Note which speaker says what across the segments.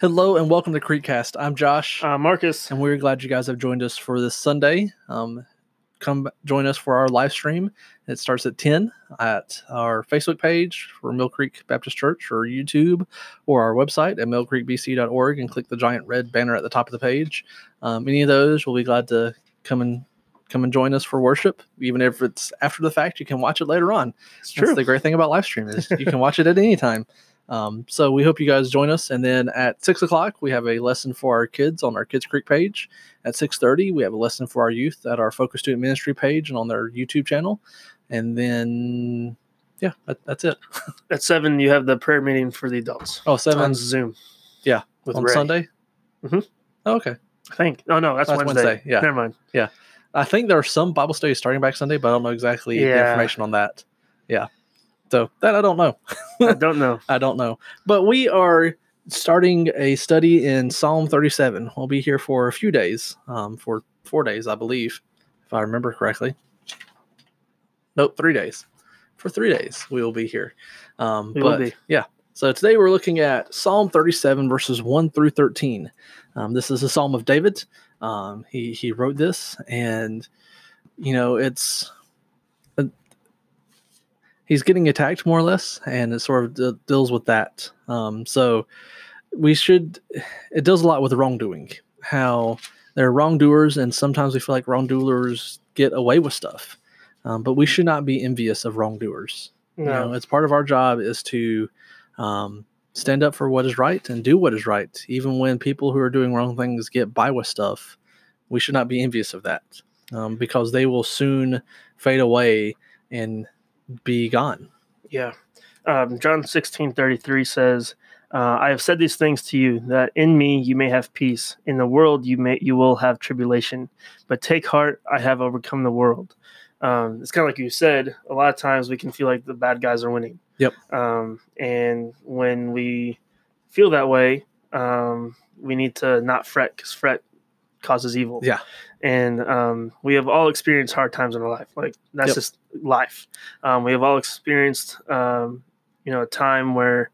Speaker 1: Hello and welcome to Creekcast. I'm Josh,
Speaker 2: Uh, Marcus.
Speaker 1: and we're glad you guys have joined us for this Sunday. Um, come join us for our live stream. It starts at 10 at our Facebook page for Mill Creek Baptist Church or YouTube or our website at millcreekbc.org and click the giant red banner at the top of the page. Um, any of those, we'll be glad to come and come and join us for worship. Even if it's after the fact, you can watch it later on.
Speaker 2: It's
Speaker 1: That's
Speaker 2: true.
Speaker 1: the great thing about live stream is you can watch it at any time. Um, so we hope you guys join us. And then at six o'clock, we have a lesson for our kids on our Kids Creek page. At six thirty, we have a lesson for our youth at our Focus Student Ministry page and on their YouTube channel. And then, yeah, that, that's it.
Speaker 2: At seven, you have the prayer meeting for the adults
Speaker 1: Oh,
Speaker 2: on Zoom.
Speaker 1: Yeah,
Speaker 2: with
Speaker 1: on
Speaker 2: Ray.
Speaker 1: Sunday.
Speaker 2: Mhm.
Speaker 1: Oh, okay.
Speaker 2: I think. Oh no, that's,
Speaker 1: That's
Speaker 2: Wednesday.
Speaker 1: Wednesday, yeah.
Speaker 2: Never mind. Yeah.
Speaker 1: I think there are some Bible studies starting back Sunday, but I don't know exactly the information on that. Yeah. So that I don't know.
Speaker 2: I don't know.
Speaker 1: I don't know. But we are starting a study in Psalm 37. We'll be here for a few days, um, for four days, I believe, if I remember correctly. Nope, three days. For three days, we will be here. Um,
Speaker 2: We
Speaker 1: but
Speaker 2: be.
Speaker 1: yeah. So today we're looking at Psalm 37, verses 1 through 13. Um, this is a Psalm of David. Um, he, he wrote this, and, you know, it's he's getting attacked more or less, and it sort of de- deals with that. Um, so we should. It deals a lot with wrongdoing. How there are wrongdoers, and sometimes we feel like wrongdoers get away with stuff. Um, but we should not be envious of wrongdoers. You know,
Speaker 2: No.
Speaker 1: it's part of our job is to um, stand up for what is right and do what is right, even when people who are doing wrong things get by with stuff. We should not be envious of that um, because they will soon fade away and be gone.
Speaker 2: Yeah. Um, John sixteen thirty three says, uh, "I have said these things to you, that in me you may have peace. In the world you may you will have tribulation, but take heart, I have overcome the world." Um, it's kind of like you said. A lot of times we can feel like the bad guys are winning.
Speaker 1: Yep.
Speaker 2: Um, and when we feel that way, um, we need to not fret because fret causes evil.
Speaker 1: Yeah.
Speaker 2: And um, we have all experienced hard times in our life. Like that's
Speaker 1: Yep.
Speaker 2: just life. Um, we have all experienced, um, you know, a time where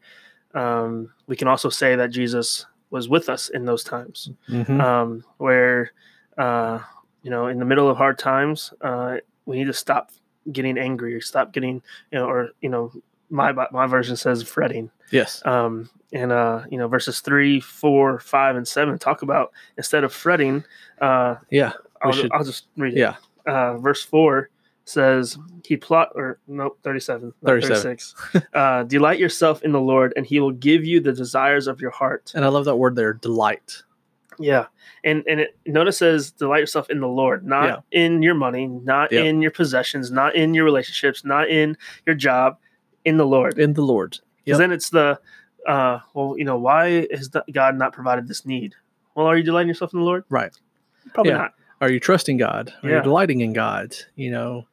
Speaker 2: um, we can also say that Jesus was with us in those times,
Speaker 1: Mhm.
Speaker 2: um, where, uh, you know, in the middle of hard times, uh, we need to stop getting angry or stop getting, you know, or, you know, my, my version says fretting.
Speaker 1: yes.
Speaker 2: Um, and, uh, you know, verses three, four, five, and seven talk about instead of fretting, uh,
Speaker 1: Yeah.
Speaker 2: I'll,
Speaker 1: should-
Speaker 2: I'll just read it
Speaker 1: Yeah.
Speaker 2: uh, verse 4 says he plot or nope 37 not
Speaker 1: 37.
Speaker 2: 36 uh, delight yourself in the lord and he will give you the desires of your heart
Speaker 1: And I love that word there, delight.
Speaker 2: yeah and and it notice says delight yourself in the lord not
Speaker 1: Yeah.
Speaker 2: in your money not
Speaker 1: Yep.
Speaker 2: in your possessions not in your relationships not in your job in the lord
Speaker 1: In the Lord.
Speaker 2: because
Speaker 1: Yep.
Speaker 2: then it's the uh, well you know why has god not provided this need well are you delighting yourself in the lord
Speaker 1: Right.
Speaker 2: probably
Speaker 1: Yeah.
Speaker 2: not
Speaker 1: Are you trusting God? Are you delighting in God? You know,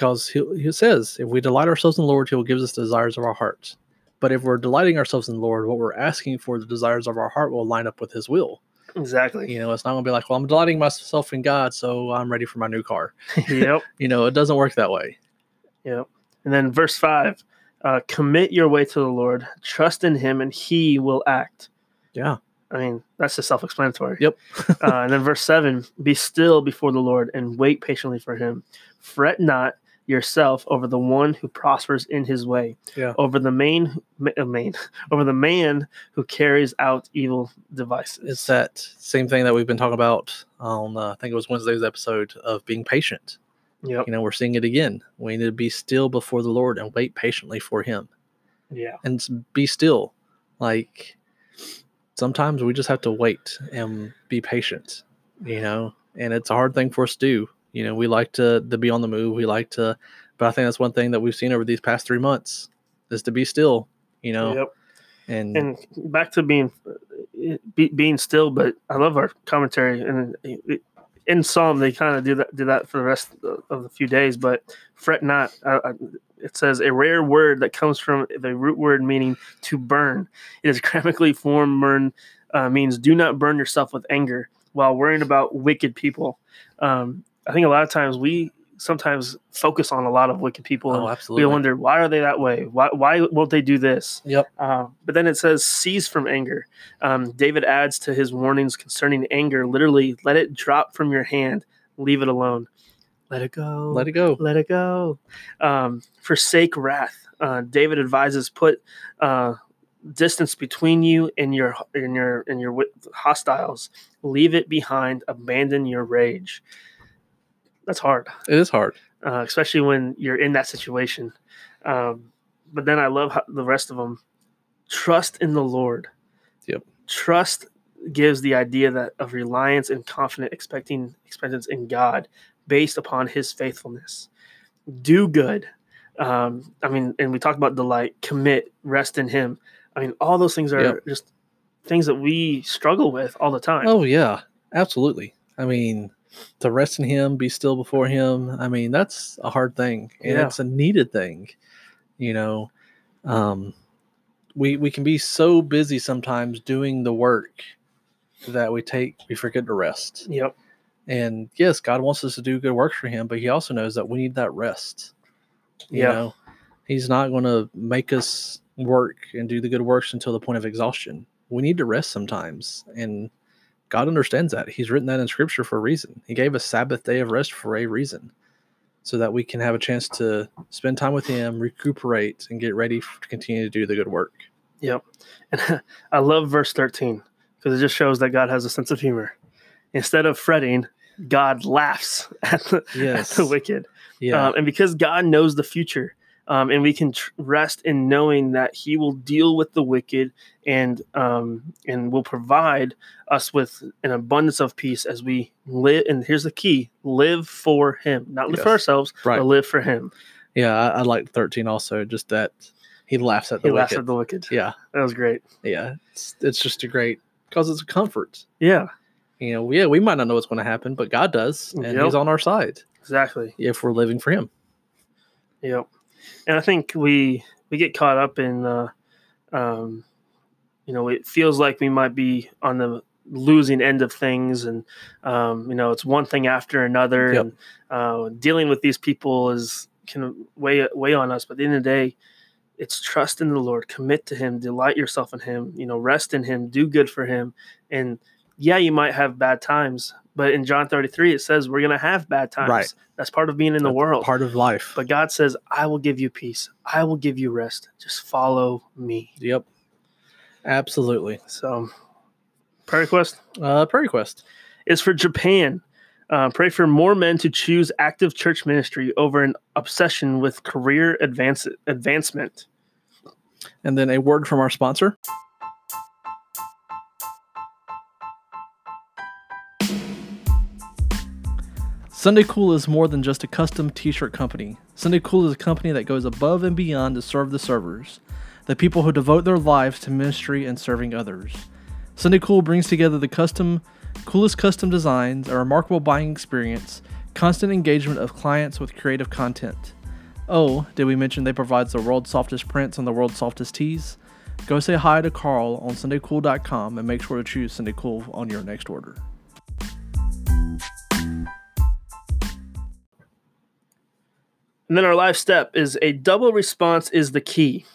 Speaker 1: because he, he says, if we delight ourselves in the Lord, He will give us the desires of our heart. But if we're delighting ourselves in the Lord, what we're asking for, the desires of our heart, will line up with His will.
Speaker 2: exactly
Speaker 1: You know, it's not going to be like, well, I'm delighting myself in God, so I'm ready for my new car.
Speaker 2: yep
Speaker 1: You know, it doesn't work that way.
Speaker 2: Yep. And then verse five, uh, commit your way to the Lord, trust in Him, and He will act.
Speaker 1: Yeah.
Speaker 2: I mean, that's just self-explanatory.
Speaker 1: Yep.
Speaker 2: uh, and then verse seven, be still before the Lord and wait patiently for Him. Fret not yourself over the one who prospers in his way,
Speaker 1: Yeah.
Speaker 2: over the main, uh, main, over the man who carries out evil devices.
Speaker 1: It's that same thing that we've been talking about on, uh, I think it was Wednesday's episode of being patient.
Speaker 2: Yep.
Speaker 1: You know, we're seeing it again. We need to be still before the Lord and wait patiently for Him.
Speaker 2: Yeah.
Speaker 1: and be still. Like sometimes we just have to wait and be patient, you know. And it's a hard thing for us to do. You know, we like to to be on the move. We like to, but I think that's one thing that we've seen over these past three months is to be still. You know,
Speaker 2: Yep.
Speaker 1: and,
Speaker 2: and back to being be, being still but i love our commentary and it- in psalm they kind of do that do that for the rest of the- of the few days but fret not uh, uh, it says a rare word that comes from the root word meaning to burn it is grammatically formed burn uh, means do not burn yourself with anger while worrying about wicked people um, i think a lot of times we sometimes focus on a lot of wicked people. and
Speaker 1: Oh,
Speaker 2: we wonder why are they that way? Why why won't they do this?
Speaker 1: Yep.
Speaker 2: Uh, but then it says cease from anger. Um, David adds to his warnings concerning anger, literally, let it drop from your hand, leave it alone, let it go,
Speaker 1: Let it go.
Speaker 2: let it go. Um, forsake wrath. Uh, David advises put uh, distance between you and your and your and your hostiles. Leave it behind. Abandon your rage. That's hard
Speaker 1: It is hard.
Speaker 2: uh, especially when you're in that situation. Um, but then I love how the rest of them trust in the Lord.
Speaker 1: Yep.
Speaker 2: Trust gives the idea that of reliance and confident expecting expectance in God based upon His faithfulness. Do good. Um, I mean, and we talked about delight, commit, rest in Him. I mean, all those things are
Speaker 1: Yep.
Speaker 2: just things that we struggle with all the time.
Speaker 1: Oh yeah, absolutely. I mean, to rest in Him, be still before Him. I mean, that's a hard thing, and
Speaker 2: Yeah.
Speaker 1: it's a needed thing. You know, um, we we can be so busy sometimes doing the work that we take we forget to rest.
Speaker 2: Yep.
Speaker 1: And yes, God wants us to do good works for Him, but He also knows that we need that rest. You
Speaker 2: Yeah.
Speaker 1: know, He's not going to make us work and do the good works until the point of exhaustion. We need to rest sometimes, and God understands that. He's written that in Scripture for a reason. He gave us Sabbath day of rest for a reason, so that we can have a chance to spend time with Him, recuperate, and get ready to continue to do the good work.
Speaker 2: Yep. And I love verse 13 because it just shows that God has a sense of humor. Instead of fretting, God laughs at the,
Speaker 1: Yes.
Speaker 2: at the wicked.
Speaker 1: Yeah,
Speaker 2: Um, and because God knows the future, um, and we can tr- rest in knowing that He will deal with the wicked and um, and will provide us with an abundance of peace as we live. And here's the key: live for Him, not live for ourselves,
Speaker 1: Right.
Speaker 2: but live for Him.
Speaker 1: yeah. I, I like thirteen also. Just that He laughs at the
Speaker 2: He laughs
Speaker 1: wicked.
Speaker 2: at the wicked.
Speaker 1: yeah,
Speaker 2: That was great.
Speaker 1: yeah. It's it's just a great because it's a comfort.
Speaker 2: Yeah,
Speaker 1: You know, yeah, we might not know what's going to happen, but God does, and
Speaker 2: Yep.
Speaker 1: He's on our side
Speaker 2: exactly.
Speaker 1: if we're living for Him.
Speaker 2: Yep. And I think we we get caught up in uh um you know, it feels like we might be on the losing end of things and um you know, it's one thing after another
Speaker 1: Yep.
Speaker 2: and uh dealing with these people is can weigh weigh on us, but at the end of the day it's trust in the Lord, commit to him, delight yourself in him, you know, rest in him, do good for him. And yeah, you might have bad times, but in John 33 it says we're going to have bad times.
Speaker 1: Right.
Speaker 2: That's part of being in the world.
Speaker 1: part of life.
Speaker 2: But God says, I will give you peace. I will give you rest. Just follow me.
Speaker 1: yep, absolutely.
Speaker 2: So, prayer request
Speaker 1: Uh, prayer request.
Speaker 2: is for Japan. Uh, pray for more men to choose active church ministry over an obsession with career advance- advancement.
Speaker 1: And then a word from our sponsor. Sunday Cool is more than just a custom t shirt company. Sunday Cool is a company that goes above and beyond to serve the servers, the people who devote their lives to ministry and serving others. Sunday Cool brings together the custom, coolest custom designs, a remarkable buying experience, constant engagement of clients with creative content. Oh, did we mention they provide the world's softest prints and the world's softest tees? Go say hi to Carl on SundayCool.com and make sure to choose Sunday Cool on your next order.
Speaker 2: And then our life step is a double response is the key.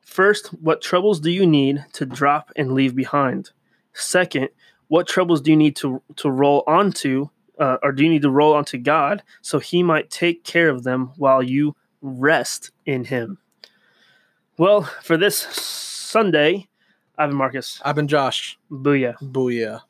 Speaker 2: First, what troubles do you need to drop and leave behind? Second, what troubles do you need to, to roll onto, uh, or do you need to roll onto God so He might take care of them while you rest in Him? Well, for this Sunday, I've been Marcus.
Speaker 1: I've been Josh.
Speaker 2: Booyah.
Speaker 1: Booyah.